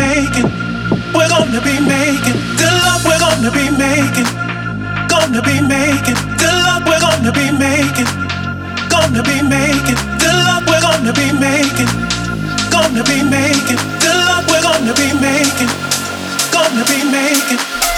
making, we're gonna be making good luck. We're gonna be making, gonna be making good luck. We're gonna be making, gonna be making good luck. We're gonna be making, gonna be making good luck. We're gonna be making, gonna be making.